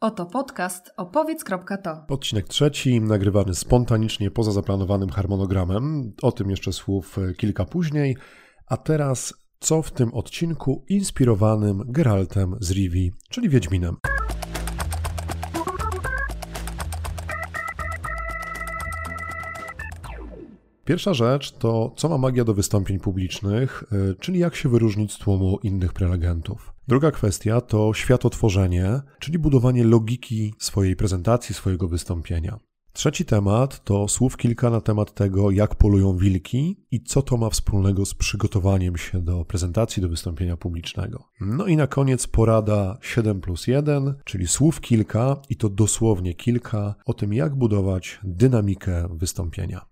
Oto podcast opowiedz.to. Odcinek trzeci, nagrywany spontanicznie poza zaplanowanym harmonogramem. O tym jeszcze słów e, kilka później. A teraz, co w tym odcinku inspirowanym Geraltem z Rivi, czyli Wiedźminem. Pierwsza rzecz to, co ma magia do wystąpień publicznych, e, czyli jak się wyróżnić z tłumu innych prelegentów. Druga kwestia to światotworzenie, czyli budowanie logiki swojej prezentacji, swojego wystąpienia. Trzeci temat to słów kilka na temat tego, jak polują wilki i co to ma wspólnego z przygotowaniem się do prezentacji, do wystąpienia publicznego. No i na koniec porada 7 plus 1, czyli słów kilka i to dosłownie kilka o tym, jak budować dynamikę wystąpienia.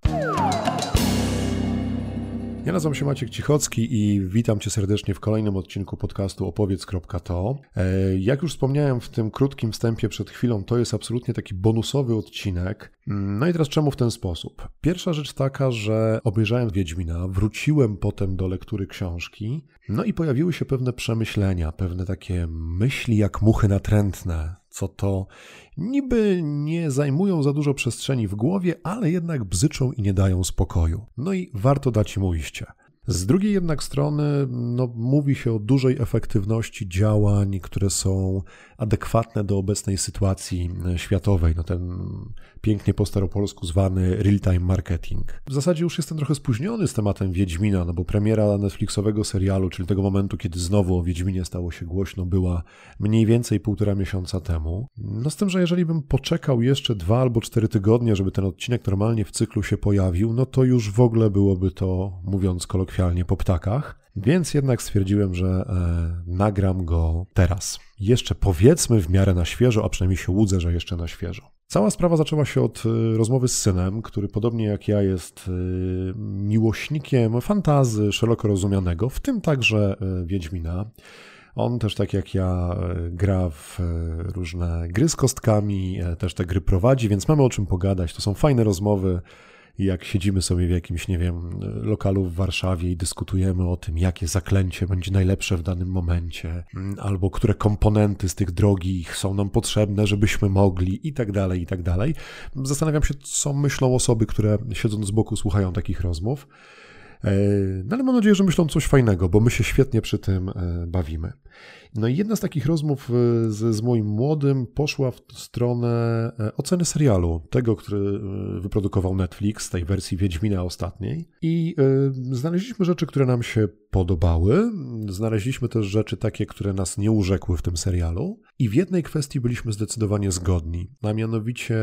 Ja nazywam się Maciek Cichocki i witam Cię serdecznie w kolejnym odcinku podcastu opowiedz.to. E, jak już wspomniałem w tym krótkim wstępie przed chwilą, to jest absolutnie taki bonusowy odcinek. No i teraz czemu w ten sposób? Pierwsza rzecz taka, że obejrzałem Wiedźmina, wróciłem potem do lektury książki, no i pojawiły się pewne przemyślenia, pewne takie myśli jak muchy natrętne, co to niby nie zajmują za dużo przestrzeni w głowie, ale jednak bzyczą i nie dają spokoju. No i warto dać im ujście. Z drugiej jednak strony no, mówi się o dużej efektywności działań, które są adekwatne do obecnej sytuacji światowej. No, ten pięknie po staropolsku zwany real-time marketing. W zasadzie już jestem trochę spóźniony z tematem Wiedźmina, no bo premiera Netflixowego serialu, czyli tego momentu, kiedy znowu o Wiedźminie stało się głośno, była mniej więcej półtora miesiąca temu. No z tym, że jeżeli bym poczekał jeszcze dwa albo cztery tygodnie, żeby ten odcinek normalnie w cyklu się pojawił, no to już w ogóle byłoby to, mówiąc kolokwialnie, po ptakach. Więc jednak stwierdziłem, że e, nagram go teraz. Jeszcze powiedzmy w miarę na świeżo, a przynajmniej się łudzę, że jeszcze na świeżo. Cała sprawa zaczęła się od e, rozmowy z synem, który podobnie jak ja jest e, miłośnikiem fantazy szeroko rozumianego, w tym także e, Wiedźmina. On też tak jak ja gra w różne gry z kostkami, też te gry prowadzi, więc mamy o czym pogadać. To są fajne rozmowy jak siedzimy sobie w jakimś, nie wiem, lokalu w Warszawie i dyskutujemy o tym, jakie zaklęcie będzie najlepsze w danym momencie, mm, albo które komponenty z tych drogich są nam potrzebne, żebyśmy mogli, i tak dalej, i tak dalej. Zastanawiam się, co myślą osoby, które siedząc z boku słuchają takich rozmów. E, no ale mam nadzieję, że myślą coś fajnego, bo my się świetnie przy tym e, bawimy. No i jedna z takich rozmów e, z, z moim młodym poszła w stronę oceny serialu, tego, który wyprodukował Netflix, tej wersji Wiedźmina ostatniej. I znaleźliśmy rzeczy, które nam się podobały. Znaleźliśmy też rzeczy takie, które nas nie urzekły w tym serialu. I w jednej kwestii byliśmy zdecydowanie zgodni, a mianowicie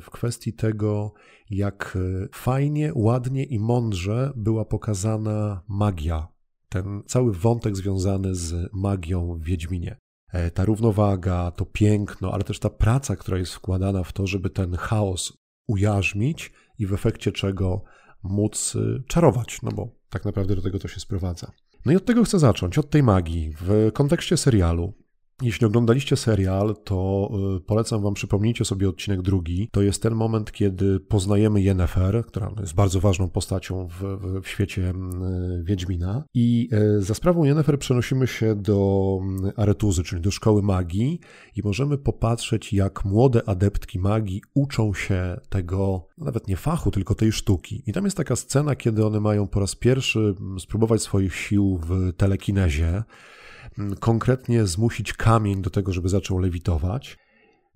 w kwestii tego, jak fajnie, ładnie i mądrze była pokazana magia ten cały wątek związany z magią w Wiedźminie. E, ta równowaga, to piękno, ale też ta praca, która jest wkładana w to, żeby ten chaos ujarzmić i w efekcie czego móc y, czarować, no bo tak naprawdę do tego to się sprowadza. No i od tego chcę zacząć, od tej magii. W kontekście serialu jeśli oglądaliście serial, to y, polecam wam przypomnijcie sobie odcinek drugi. To jest ten moment, kiedy poznajemy Yennefer, która jest bardzo ważną postacią w, w, w świecie y, Wiedźmina. I y, za sprawą Yennefer przenosimy się do Aretuzy, czyli do szkoły magii i możemy popatrzeć, jak młode adeptki magii uczą się tego, nawet nie fachu, tylko tej sztuki. I tam jest taka scena, kiedy one mają po raz pierwszy spróbować swoich sił w telekinezie Mm, konkretnie zmusić kamień do tego, żeby zaczął lewitować.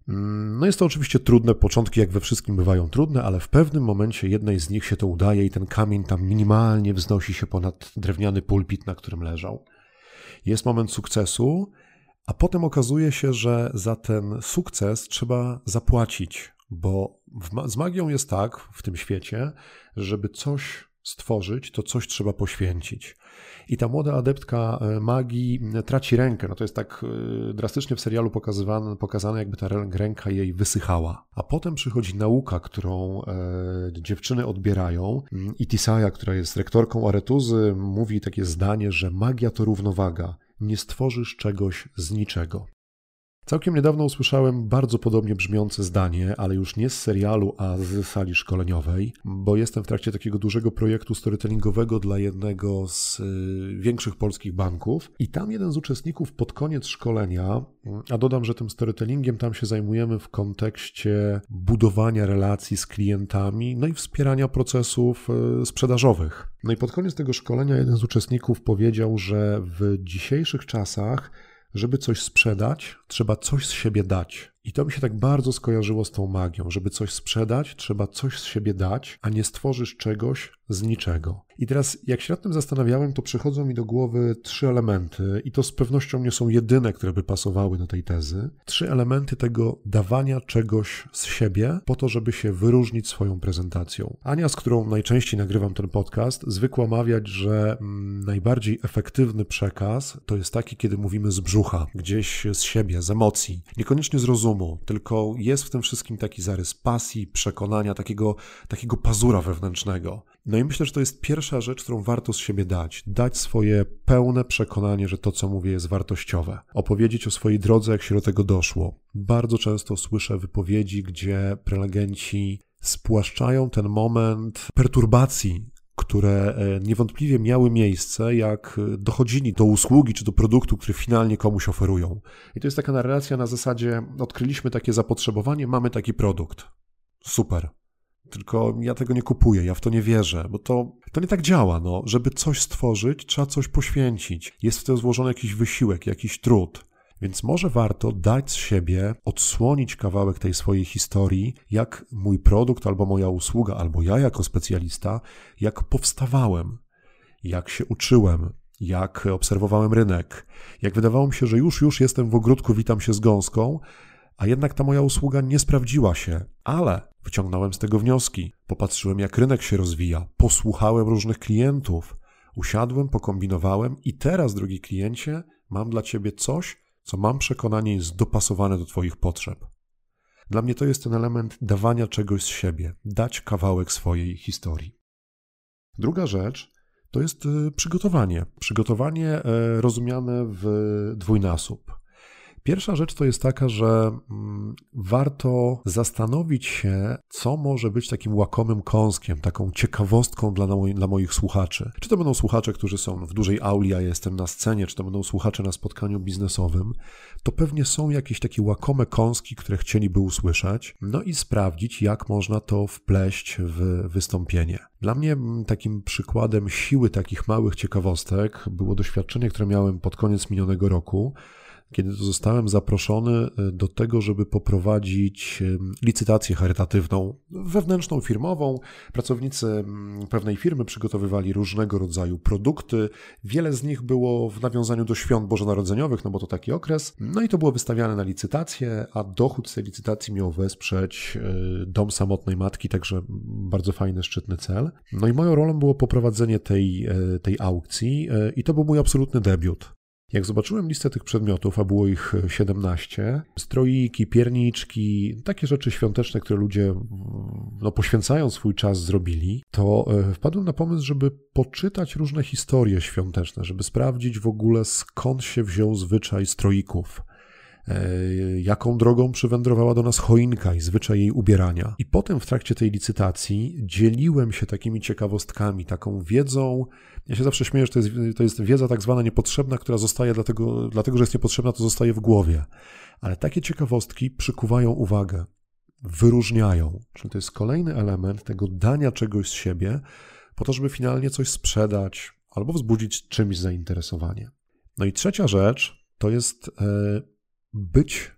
Mm, no jest to oczywiście trudne, początki jak we wszystkim bywają trudne, ale w pewnym momencie jednej z nich się to udaje i ten kamień tam minimalnie wznosi się ponad drewniany pulpit, na którym leżał. Jest moment sukcesu, a potem okazuje się, że za ten sukces trzeba zapłacić, bo z magią jest tak w tym świecie, żeby coś stworzyć, to coś trzeba poświęcić. I ta młoda adeptka e, magii traci rękę. No to jest tak e, drastycznie w serialu pokazywane, pokazane, jakby ta ręka jej wysychała. A potem przychodzi nauka, którą e, dziewczyny odbierają. I Tisaya, która jest rektorką Aretuzy, mówi takie zdanie, że magia to równowaga. Nie stworzysz czegoś z niczego. Całkiem niedawno usłyszałem bardzo podobnie brzmiące zdanie, ale już nie z serialu, a z sali szkoleniowej, bo jestem w trakcie takiego dużego projektu storytellingowego dla jednego z y, większych polskich banków i tam jeden z uczestników pod koniec szkolenia, a dodam, że tym storytellingiem tam się zajmujemy w kontekście budowania relacji z klientami, no i wspierania procesów y, sprzedażowych. No i pod koniec tego szkolenia jeden z uczestników powiedział, że w dzisiejszych czasach żeby coś sprzedać, trzeba coś z siebie dać. I to mi się tak bardzo skojarzyło z tą magią. Żeby coś sprzedać, trzeba coś z siebie dać, a nie stworzysz czegoś z niczego. I teraz, jak się nad tym zastanawiałem, to przychodzą mi do głowy trzy elementy, i to z pewnością nie są jedyne, które by pasowały do tej tezy. Trzy elementy tego dawania czegoś z siebie, po to, żeby się wyróżnić swoją prezentacją. Ania, z którą najczęściej nagrywam ten podcast, zwykła mawiać, że mm, najbardziej efektywny przekaz to jest taki, kiedy mówimy z brzucha, gdzieś z siebie, z emocji, niekoniecznie z rozumu, tylko jest w tym wszystkim taki zarys pasji, przekonania, takiego, takiego pazura wewnętrznego. No i myślę, że to jest pierwsza rzecz, którą warto z siebie dać. Dać swoje pełne przekonanie, że to, co mówię, jest wartościowe. Opowiedzieć o swojej drodze, jak się do tego doszło. Bardzo często słyszę wypowiedzi, gdzie prelegenci spłaszczają ten moment perturbacji, które e, niewątpliwie miały miejsce, jak dochodzili do usługi czy do produktu, który finalnie komuś oferują. I to jest taka narracja na zasadzie: odkryliśmy takie zapotrzebowanie, mamy taki produkt. Super. Tylko ja tego nie kupuję, ja w to nie wierzę, bo to, to nie tak działa. No. Żeby coś stworzyć, trzeba coś poświęcić. Jest w to złożony jakiś wysiłek, jakiś trud. Więc może warto dać z siebie, odsłonić kawałek tej swojej historii, jak mój produkt albo moja usługa, albo ja jako specjalista, jak powstawałem, jak się uczyłem, jak obserwowałem rynek, jak wydawało mi się, że już, już jestem w ogródku, witam się z gąską, a jednak ta moja usługa nie sprawdziła się, ale wyciągnąłem z tego wnioski, popatrzyłem jak rynek się rozwija, posłuchałem różnych klientów, usiadłem, pokombinowałem i teraz, drogi kliencie, mam dla ciebie coś, co mam przekonanie jest dopasowane do Twoich potrzeb. Dla mnie to jest ten element dawania czegoś z siebie, dać kawałek swojej historii. Druga rzecz to jest y, przygotowanie. Przygotowanie e, rozumiane w dwójnasób. Pierwsza rzecz to jest taka, że mm, warto zastanowić się, co może być takim łakomym kąskiem, taką ciekawostką dla, dla moich słuchaczy. Czy to będą słuchacze, którzy są w dużej auli, a ja jestem na scenie, czy to będą słuchacze na spotkaniu biznesowym, to pewnie są jakieś takie łakome kąski, które chcieliby usłyszeć, no i sprawdzić, jak można to wpleść w wystąpienie. Dla mnie mm, takim przykładem siły takich małych ciekawostek było doświadczenie, które miałem pod koniec minionego roku kiedy zostałem zaproszony e, do tego, żeby poprowadzić licytację charytatywną, wewnętrzną, firmową. Pracownicy pewnej firmy przygotowywali różnego rodzaju produkty. Wiele z nich było w nawiązaniu do świąt bożonarodzeniowych, no bo to taki okres. No i to było wystawiane na licytację, a dochód z tej licytacji miał wesprzeć e, Dom Samotnej Matki, także bardzo fajny, szczytny cel. No i moją rolą było poprowadzenie tej, e, tej aukcji i to był mój absolutny debiut. Jak zobaczyłem listę tych przedmiotów, a było ich 17, stroiki, pierniczki, takie rzeczy świąteczne, które ludzie no, poświęcając swój czas zrobili, to e, wpadłem na pomysł, żeby poczytać różne historie świąteczne, żeby sprawdzić w ogóle skąd się wziął zwyczaj stroików. e, jaką drogą przywędrowała do nas choinka i zwyczaj jej ubierania. I potem w trakcie tej licytacji dzieliłem się takimi ciekawostkami, taką wiedzą, ja się zawsze śmieję, że to jest, to jest wiedza tak zwana niepotrzebna, która zostaje dlatego, dlatego, że jest niepotrzebna, to zostaje w głowie. Ale takie ciekawostki przykuwają uwagę, wyróżniają. Czyli to jest kolejny element tego dania czegoś z siebie, po to, żeby finalnie coś sprzedać albo wzbudzić czymś zainteresowanie. No i trzecia rzecz to jest e, być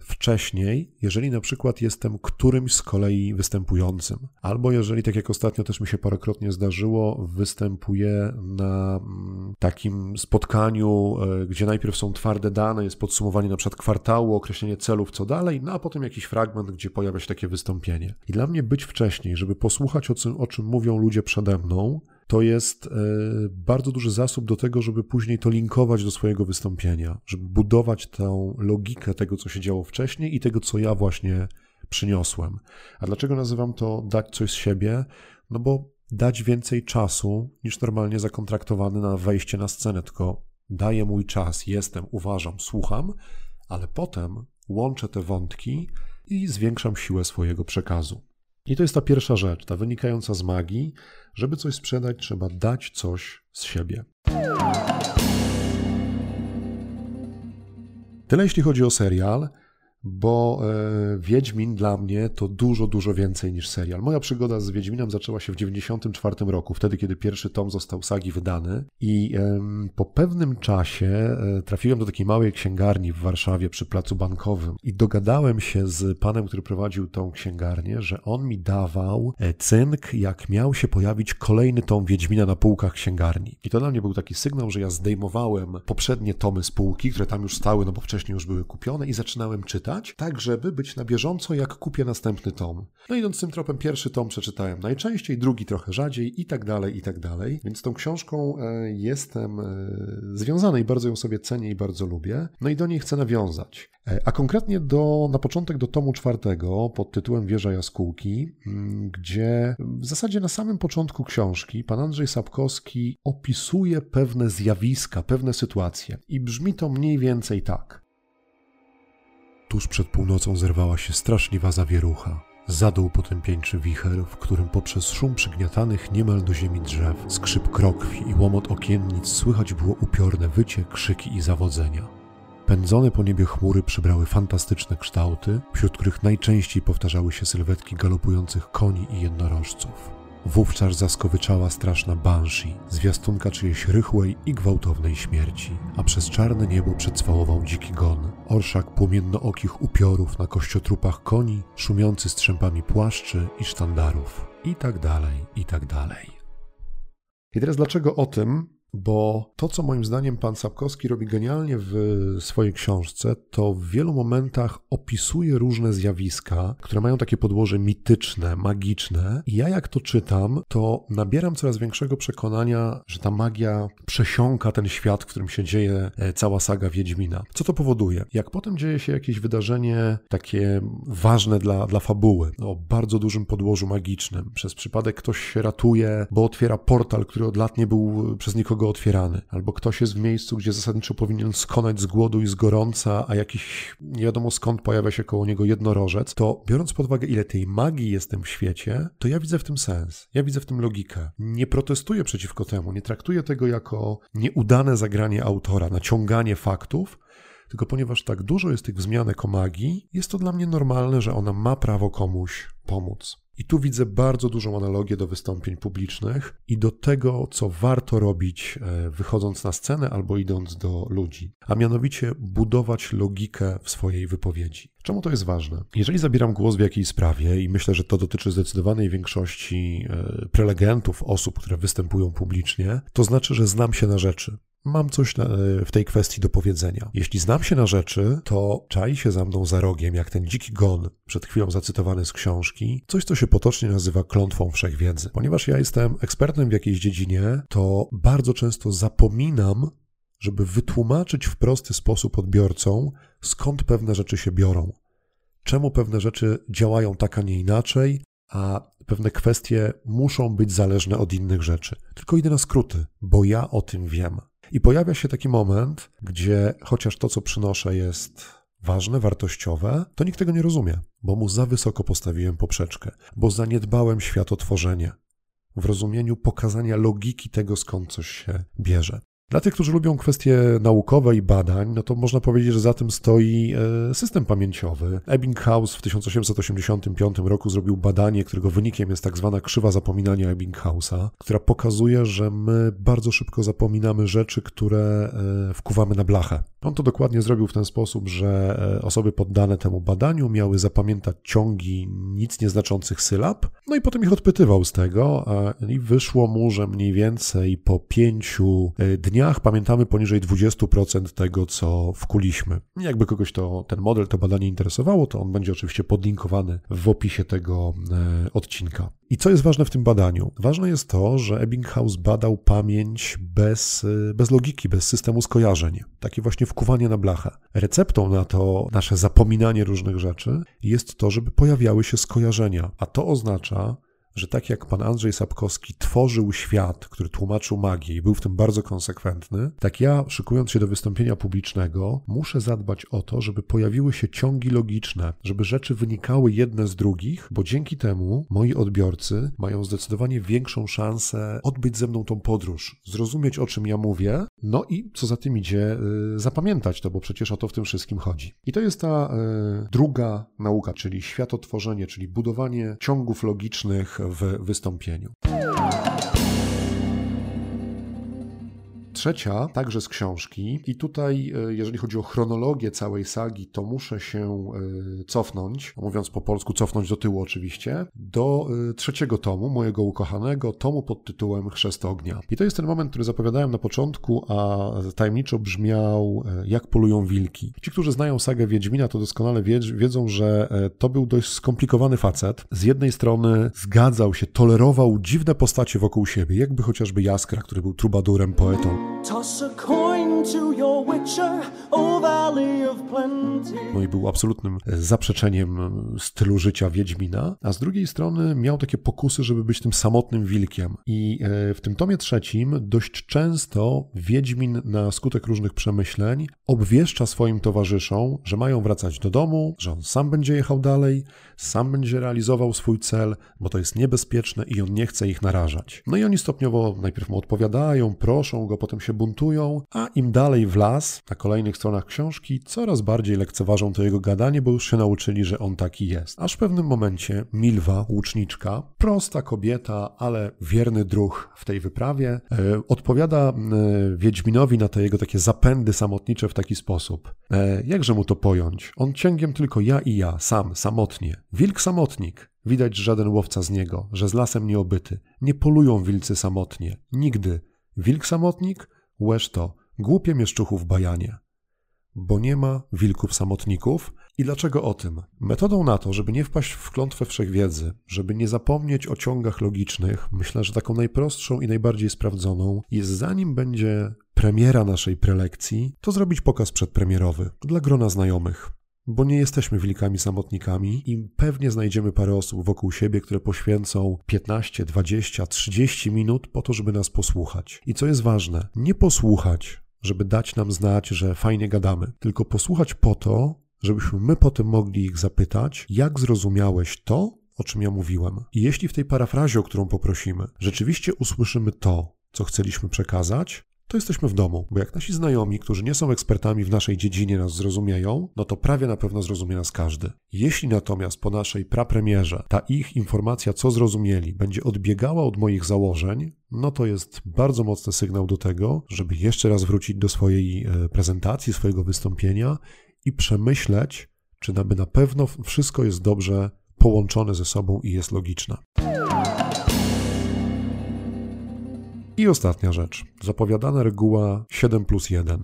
wcześniej, jeżeli na przykład jestem którymś z kolei występującym, albo jeżeli, tak jak ostatnio też mi się parokrotnie zdarzyło, występuję na mm, takim spotkaniu, e, gdzie najpierw są twarde dane, jest podsumowanie na przykład kwartału, określenie celów, co dalej, no a potem jakiś fragment, gdzie pojawia się takie wystąpienie. I dla mnie być wcześniej, żeby posłuchać o czym, o czym mówią ludzie przede mną, to jest e, bardzo duży zasób do tego, żeby później to linkować do swojego wystąpienia, żeby budować tę logikę tego, co się działo wcześniej i tego, co ja właśnie przyniosłem. A dlaczego nazywam to dać coś z siebie? No bo dać więcej czasu niż normalnie zakontraktowany na wejście na scenę, tylko daję mój czas, jestem, uważam, słucham, ale potem łączę te wątki i zwiększam siłę swojego przekazu. I to jest ta pierwsza rzecz, ta wynikająca z magii. Żeby coś sprzedać, trzeba dać coś z siebie. Tyle jeśli chodzi o serial bo e, Wiedźmin dla mnie to dużo, dużo więcej niż serial. Moja przygoda z Wiedźminem zaczęła się w 1994 roku, wtedy kiedy pierwszy tom został sagi wydany i po pewnym czasie e, trafiłem do takiej małej księgarni w Warszawie przy placu bankowym i dogadałem się z panem, który prowadził tą księgarnię, że on mi dawał e, cynk, jak miał się pojawić kolejny tom Wiedźmina na półkach księgarni. I to dla mnie był taki sygnał, że ja zdejmowałem poprzednie tomy z półki, które tam już stały, no bo wcześniej już były kupione i zaczynałem czytać czytać, tak żeby być na bieżąco, jak kupię następny tom. No idąc tym tropem, pierwszy tom przeczytałem najczęściej, drugi trochę rzadziej i tak dalej, i tak dalej. Więc tą książką e, jestem e, związany i bardzo ją sobie cenię i bardzo lubię. No i do niej chcę nawiązać. E, a konkretnie do, na początek do tomu czwartego pod tytułem Wieża Jaskółki, mm, gdzie w zasadzie na samym początku książki pan Andrzej Sapkowski opisuje pewne zjawiska, pewne sytuacje. I brzmi to mniej więcej tak. Tuż przed północą zerwała się straszliwa zawierucha. Zadół potępieńczy wicher, w którym poprzez szum przygniatanych niemal do ziemi drzew, skrzyp krokwi i łomot okiennic słychać było upiorne wycie, krzyki i zawodzenia. Pędzone po niebie chmury przybrały fantastyczne kształty, wśród których najczęściej powtarzały się sylwetki galopujących koni i jednorożców. Wówczas zaskowyczała straszna banshee, zwiastunka czyjejś rychłej i gwałtownej śmierci, a przez czarne niebo przedswałował dziki gon, orszak płomiennookich upiorów na kościotrupach koni, szumiący strzępami płaszczy i sztandarów, i tak dalej, i tak dalej. I teraz dlaczego o tym? Bo to, co moim zdaniem pan Sapkowski robi genialnie w swojej książce, to w wielu momentach opisuje różne zjawiska, które mają takie podłoże mityczne, magiczne. I ja, jak to czytam, to nabieram coraz większego przekonania, że ta magia przesiąka ten świat, w którym się dzieje e, cała saga Wiedźmina. Co to powoduje? Jak potem dzieje się jakieś wydarzenie takie ważne dla, dla fabuły, o bardzo dużym podłożu magicznym, przez przypadek ktoś się ratuje, bo otwiera portal, który od lat nie był przez nikogo go otwierany, albo ktoś jest w miejscu, gdzie zasadniczo powinien skonać z głodu i z gorąca, a jakiś nie wiadomo skąd pojawia się koło niego jednorożec, to biorąc pod uwagę, ile tej magii jest w świecie, to ja widzę w tym sens, ja widzę w tym logikę. Nie protestuję przeciwko temu, nie traktuję tego jako nieudane zagranie autora, naciąganie faktów, tylko ponieważ tak dużo jest tych wzmianek o magii, jest to dla mnie normalne, że ona ma prawo komuś pomóc. I tu widzę bardzo dużą analogię do wystąpień publicznych i do tego, co warto robić, e, wychodząc na scenę albo idąc do ludzi, a mianowicie budować logikę w swojej wypowiedzi. Czemu to jest ważne? Jeżeli zabieram głos w jakiejś sprawie, i myślę, że to dotyczy zdecydowanej większości e, prelegentów, osób, które występują publicznie, to znaczy, że znam się na rzeczy. Mam coś e, w tej kwestii do powiedzenia. Jeśli znam się na rzeczy, to czai się za mną za rogiem, jak ten dziki gon, przed chwilą zacytowany z książki, coś, co się potocznie nazywa klątwą wszechwiedzy. Ponieważ ja jestem ekspertem w jakiejś dziedzinie, to bardzo często zapominam, żeby wytłumaczyć w prosty sposób odbiorcom, skąd pewne rzeczy się biorą. Czemu pewne rzeczy działają tak, a nie inaczej, a pewne kwestie muszą być zależne od innych rzeczy. Tylko idę na skróty, bo ja o tym wiem. I pojawia się taki moment, gdzie chociaż to, co przynoszę, jest ważne, wartościowe, to nikt tego nie rozumie, bo mu za wysoko postawiłem poprzeczkę, bo zaniedbałem światotworzenie w rozumieniu pokazania logiki tego, skąd coś się bierze. Dla tych, którzy lubią kwestie naukowe i badań, no to można powiedzieć, że za tym stoi e, system pamięciowy. Ebbinghaus w 1885 roku zrobił badanie, którego wynikiem jest tak zwana krzywa zapominania Ebbinghausa, która pokazuje, że my bardzo szybko zapominamy rzeczy, które e, wkuwamy na blachę. On to dokładnie zrobił w ten sposób, że e, osoby poddane temu badaniu miały zapamiętać ciągi nic nieznaczących sylab, no i potem ich odpytywał z tego i wyszło mu, że mniej więcej po pięciu dniach dniach pamiętamy poniżej 20% tego, co wkuliśmy. Jakby kogoś to, ten model, to badanie interesowało, to on będzie oczywiście podlinkowany w opisie tego e, odcinka. I co jest ważne w tym badaniu? Ważne jest to, że Ebbinghaus badał pamięć bez, e, bez logiki, bez systemu skojarzeń. Takie właśnie wkuwanie na blachę. Receptą na to nasze zapominanie różnych rzeczy jest to, żeby pojawiały się skojarzenia, a to oznacza, że tak jak pan Andrzej Sapkowski tworzył świat, który tłumaczył magię i był w tym bardzo konsekwentny, tak ja, szykując się do wystąpienia publicznego, muszę zadbać o to, żeby pojawiły się ciągi logiczne, żeby rzeczy wynikały jedne z drugich, bo dzięki temu moi odbiorcy mają zdecydowanie większą szansę odbyć ze mną tą podróż, zrozumieć o czym ja mówię, no i co za tym idzie, y, zapamiętać to, bo przecież o to w tym wszystkim chodzi. I to jest ta y, druga nauka, czyli światotworzenie, czyli budowanie ciągów logicznych w wystąpieniu. Trzecia, także z książki, i tutaj, e, jeżeli chodzi o chronologię całej sagi, to muszę się e, cofnąć, mówiąc po polsku, cofnąć do tyłu oczywiście, do e, trzeciego tomu, mojego ukochanego, tomu pod tytułem Chrzest Ognia. I to jest ten moment, który zapowiadałem na początku, a tajemniczo brzmiał Jak polują wilki. Ci, którzy znają sagę Wiedźmina, to doskonale wiedzą, że to był dość skomplikowany facet. Z jednej strony zgadzał się, tolerował dziwne postacie wokół siebie, jakby chociażby Jaskra, który był trubadurem, poetą. Toss a coin No i był absolutnym zaprzeczeniem stylu życia Wiedźmina, a z drugiej strony miał takie pokusy, żeby być tym samotnym wilkiem. I e, w tym tomie trzecim dość często Wiedźmin na skutek różnych przemyśleń obwieszcza swoim towarzyszom, że mają wracać do domu, że on sam będzie jechał dalej, sam będzie realizował swój cel, bo to jest niebezpieczne i on nie chce ich narażać. No i oni stopniowo najpierw mu odpowiadają, proszą go, potem się buntują, a im dalej w las, na kolejnych stronach książki, coraz bardziej lekceważą to jego gadanie, bo już się nauczyli, że on taki jest. Aż w pewnym momencie Milwa, łuczniczka, prosta kobieta, ale wierny druh w tej wyprawie, e, odpowiada e, Wiedźminowi na te jego takie zapędy samotnicze w taki sposób. E, jakże mu to pojąć? On ciągiem tylko ja i ja, sam, samotnie. Wilk samotnik. Widać żaden łowca z niego, że z lasem nieobyty. Nie polują wilcy samotnie. Nigdy. Wilk samotnik? Łeż to. Głupie mieszczuchów bajanie. Bo nie ma wilków samotników. I dlaczego o tym? Metodą na to, żeby nie wpaść w klątwę wszechwiedzy, żeby nie zapomnieć o ciągach logicznych, myślę, że taką najprostszą i najbardziej sprawdzoną jest zanim będzie premiera naszej prelekcji, to zrobić pokaz przedpremierowy dla grona znajomych bo nie jesteśmy wilkami samotnikami i pewnie znajdziemy parę osób wokół siebie, które poświęcą 15, 20, 30 minut po to, żeby nas posłuchać. I co jest ważne, nie posłuchać, żeby dać nam znać, że fajnie gadamy, tylko posłuchać po to, żebyśmy my potem mogli ich zapytać, jak zrozumiałeś to, o czym ja mówiłem. I jeśli w tej parafrazie, o którą poprosimy, rzeczywiście usłyszymy to, co chcieliśmy przekazać, to jesteśmy w domu, bo jak nasi znajomi, którzy nie są ekspertami w naszej dziedzinie, nas zrozumieją, no to prawie na pewno zrozumie nas każdy. Jeśli natomiast po naszej prapremierze ta ich informacja, co zrozumieli, będzie odbiegała od moich założeń, no to jest bardzo mocny sygnał do tego, żeby jeszcze raz wrócić do swojej e, prezentacji, swojego wystąpienia i przemyśleć, czy na pewno wszystko jest dobrze połączone ze sobą i jest logiczne. I ostatnia rzecz. Zapowiadana reguła 7 plus 1.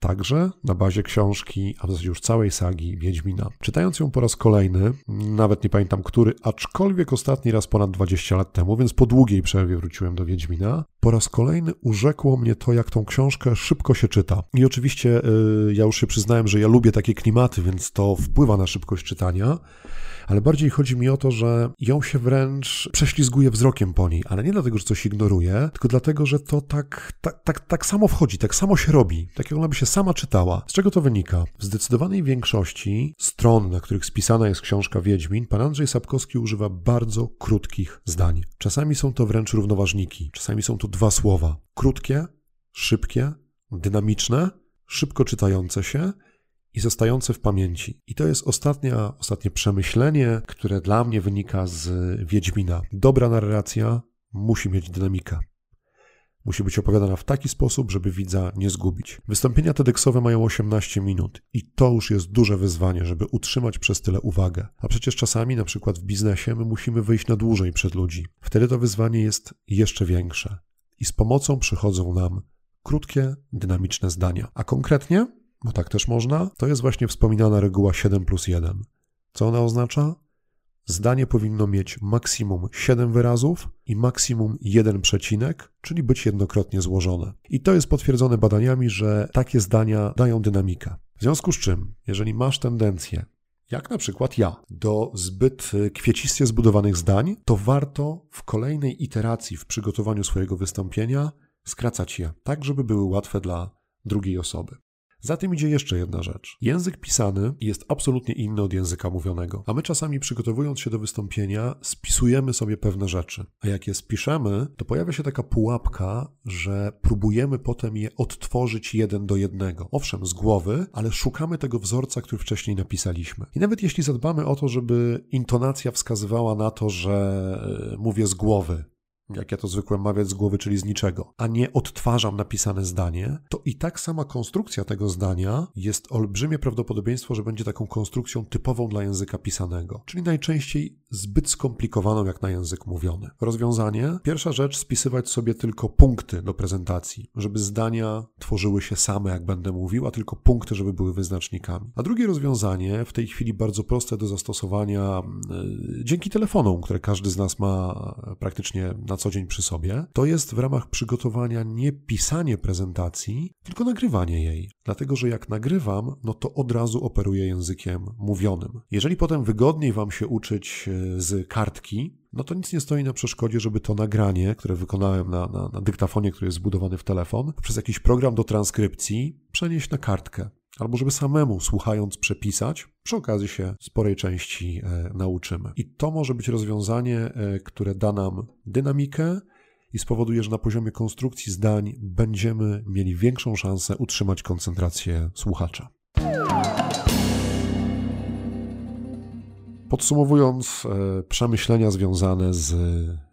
Także na bazie książki, a w zasadzie już całej sagi Wiedźmina. Czytając ją po raz kolejny, nawet nie pamiętam który, aczkolwiek ostatni raz ponad 20 lat temu, więc po długiej przerwie wróciłem do Wiedźmina, po raz kolejny urzekło mnie to, jak tą książkę szybko się czyta. I oczywiście yy, ja już się przyznałem, że ja lubię takie klimaty, więc to wpływa na szybkość czytania ale bardziej chodzi mi o to, że ją się wręcz prześlizguje wzrokiem po niej, ale nie dlatego, że coś ignoruje, tylko dlatego, że to tak, tak, tak, tak samo wchodzi, tak samo się robi, tak jak ona by się sama czytała. Z czego to wynika? W zdecydowanej większości stron, na których spisana jest książka Wiedźmin, pan Andrzej Sapkowski używa bardzo krótkich zdań. Czasami są to wręcz równoważniki, czasami są to dwa słowa. Krótkie, szybkie, dynamiczne, szybko czytające się i zostające w pamięci. I to jest ostatnia, ostatnie przemyślenie, które dla mnie wynika z Wiedźmina. Dobra narracja musi mieć dynamikę. Musi być opowiadana w taki sposób, żeby widza nie zgubić. Wystąpienia TEDxowe mają 18 minut i to już jest duże wyzwanie, żeby utrzymać przez tyle uwagę. A przecież czasami, na przykład w biznesie, my musimy wyjść na dłużej przed ludzi. Wtedy to wyzwanie jest jeszcze większe. I z pomocą przychodzą nam krótkie, dynamiczne zdania. A konkretnie bo tak też można, to jest właśnie wspominana reguła 7 plus 1. Co ona oznacza? Zdanie powinno mieć maksimum 7 wyrazów i maksimum 1 przecinek, czyli być jednokrotnie złożone. I to jest potwierdzone badaniami, że takie zdania dają dynamikę. W związku z czym, jeżeli masz tendencję jak na przykład ja, do zbyt kwieciście zbudowanych zdań, to warto w kolejnej iteracji w przygotowaniu swojego wystąpienia skracać je, tak żeby były łatwe dla drugiej osoby. Za tym idzie jeszcze jedna rzecz. Język pisany jest absolutnie inny od języka mówionego, a my czasami przygotowując się do wystąpienia spisujemy sobie pewne rzeczy. A jak je spiszemy, to pojawia się taka pułapka, że próbujemy potem je odtworzyć jeden do jednego. Owszem, z głowy, ale szukamy tego wzorca, który wcześniej napisaliśmy. I nawet jeśli zadbamy o to, żeby intonacja wskazywała na to, że e, mówię z głowy, jak ja to zwykłem mawiać z głowy, czyli z niczego, a nie odtwarzam napisane zdanie, to i tak sama konstrukcja tego zdania jest olbrzymie prawdopodobieństwo, że będzie taką konstrukcją typową dla języka pisanego, czyli najczęściej zbyt skomplikowaną jak na język mówiony. Rozwiązanie? Pierwsza rzecz, spisywać sobie tylko punkty do prezentacji, żeby zdania tworzyły się same, jak będę mówił, a tylko punkty, żeby były wyznacznikami. A drugie rozwiązanie, w tej chwili bardzo proste do zastosowania yy, dzięki telefonom, które każdy z nas ma praktycznie na co dzień przy sobie, to jest w ramach przygotowania nie pisanie prezentacji, tylko nagrywanie jej. Dlatego, że jak nagrywam, no to od razu operuję językiem mówionym. Jeżeli potem wygodniej Wam się uczyć e, z kartki, no to nic nie stoi na przeszkodzie, żeby to nagranie, które wykonałem na, na, na dyktafonie, który jest zbudowany w telefon, przez jakiś program do transkrypcji przenieść na kartkę albo żeby samemu słuchając przepisać, przy okazji się sporej części e, nauczymy. I to może być rozwiązanie, e, które da nam dynamikę i spowoduje, że na poziomie konstrukcji zdań będziemy mieli większą szansę utrzymać koncentrację słuchacza. Podsumowując e, przemyślenia związane z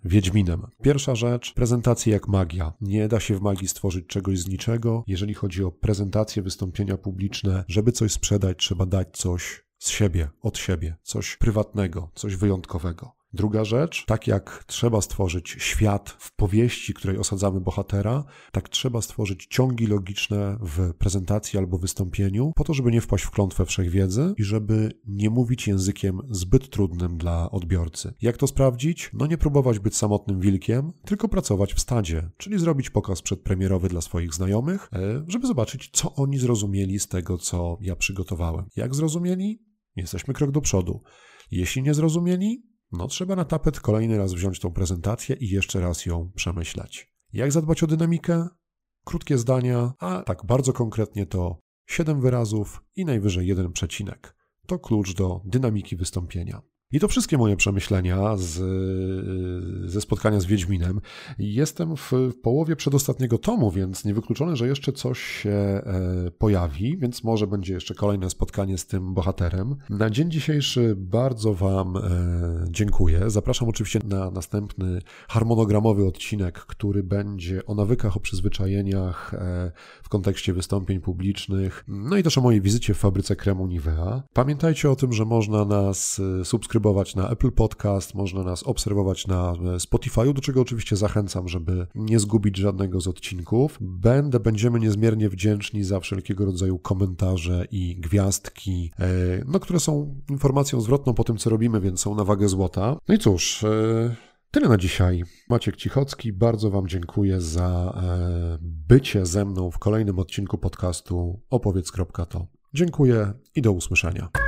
Wiedźminem. Pierwsza rzecz, prezentacje jak magia. Nie da się w magii stworzyć czegoś z niczego. Jeżeli chodzi o prezentacje, wystąpienia publiczne, żeby coś sprzedać, trzeba dać coś z siebie, od siebie, coś prywatnego, coś wyjątkowego. Druga rzecz, tak jak trzeba stworzyć świat w powieści, której osadzamy bohatera, tak trzeba stworzyć ciągi logiczne w prezentacji albo wystąpieniu, po to, żeby nie wpaść w klątwę wszechwiedzy i żeby nie mówić językiem zbyt trudnym dla odbiorcy. Jak to sprawdzić? No nie próbować być samotnym wilkiem, tylko pracować w stadzie, czyli zrobić pokaz przedpremierowy dla swoich znajomych, e, żeby zobaczyć, co oni zrozumieli z tego, co ja przygotowałem. Jak zrozumieli? Jesteśmy krok do przodu. Jeśli nie zrozumieli, no trzeba na tapet kolejny raz wziąć tą prezentację i jeszcze raz ją przemyśleć. Jak zadbać o dynamikę? Krótkie zdania, a tak bardzo konkretnie to 7 wyrazów i najwyżej jeden przecinek. To klucz do dynamiki wystąpienia. I to wszystkie moje przemyślenia z, ze spotkania z Wiedźminem. Jestem w połowie przedostatniego tomu, więc niewykluczone, że jeszcze coś się e, pojawi, więc może będzie jeszcze kolejne spotkanie z tym bohaterem. Na dzień dzisiejszy bardzo Wam e, dziękuję. Zapraszam oczywiście na następny harmonogramowy odcinek, który będzie o nawykach, o przyzwyczajeniach e, w kontekście wystąpień publicznych, no i też o mojej wizycie w fabryce kremu Nivea. Pamiętajcie o tym, że można nas subskrybować subskrybować na Apple Podcast, można nas obserwować na e, Spotify, do czego oczywiście zachęcam, żeby nie zgubić żadnego z odcinków. Będę, będziemy niezmiernie wdzięczni za wszelkiego rodzaju komentarze i gwiazdki, e, no, które są informacją zwrotną po tym, co robimy, więc są na wagę złota. No i cóż, e, Tyle na dzisiaj. Maciek Cichocki, bardzo Wam dziękuję za bycie ze mną w kolejnym odcinku podcastu opowiedz.to. Dziękuję i do usłyszenia.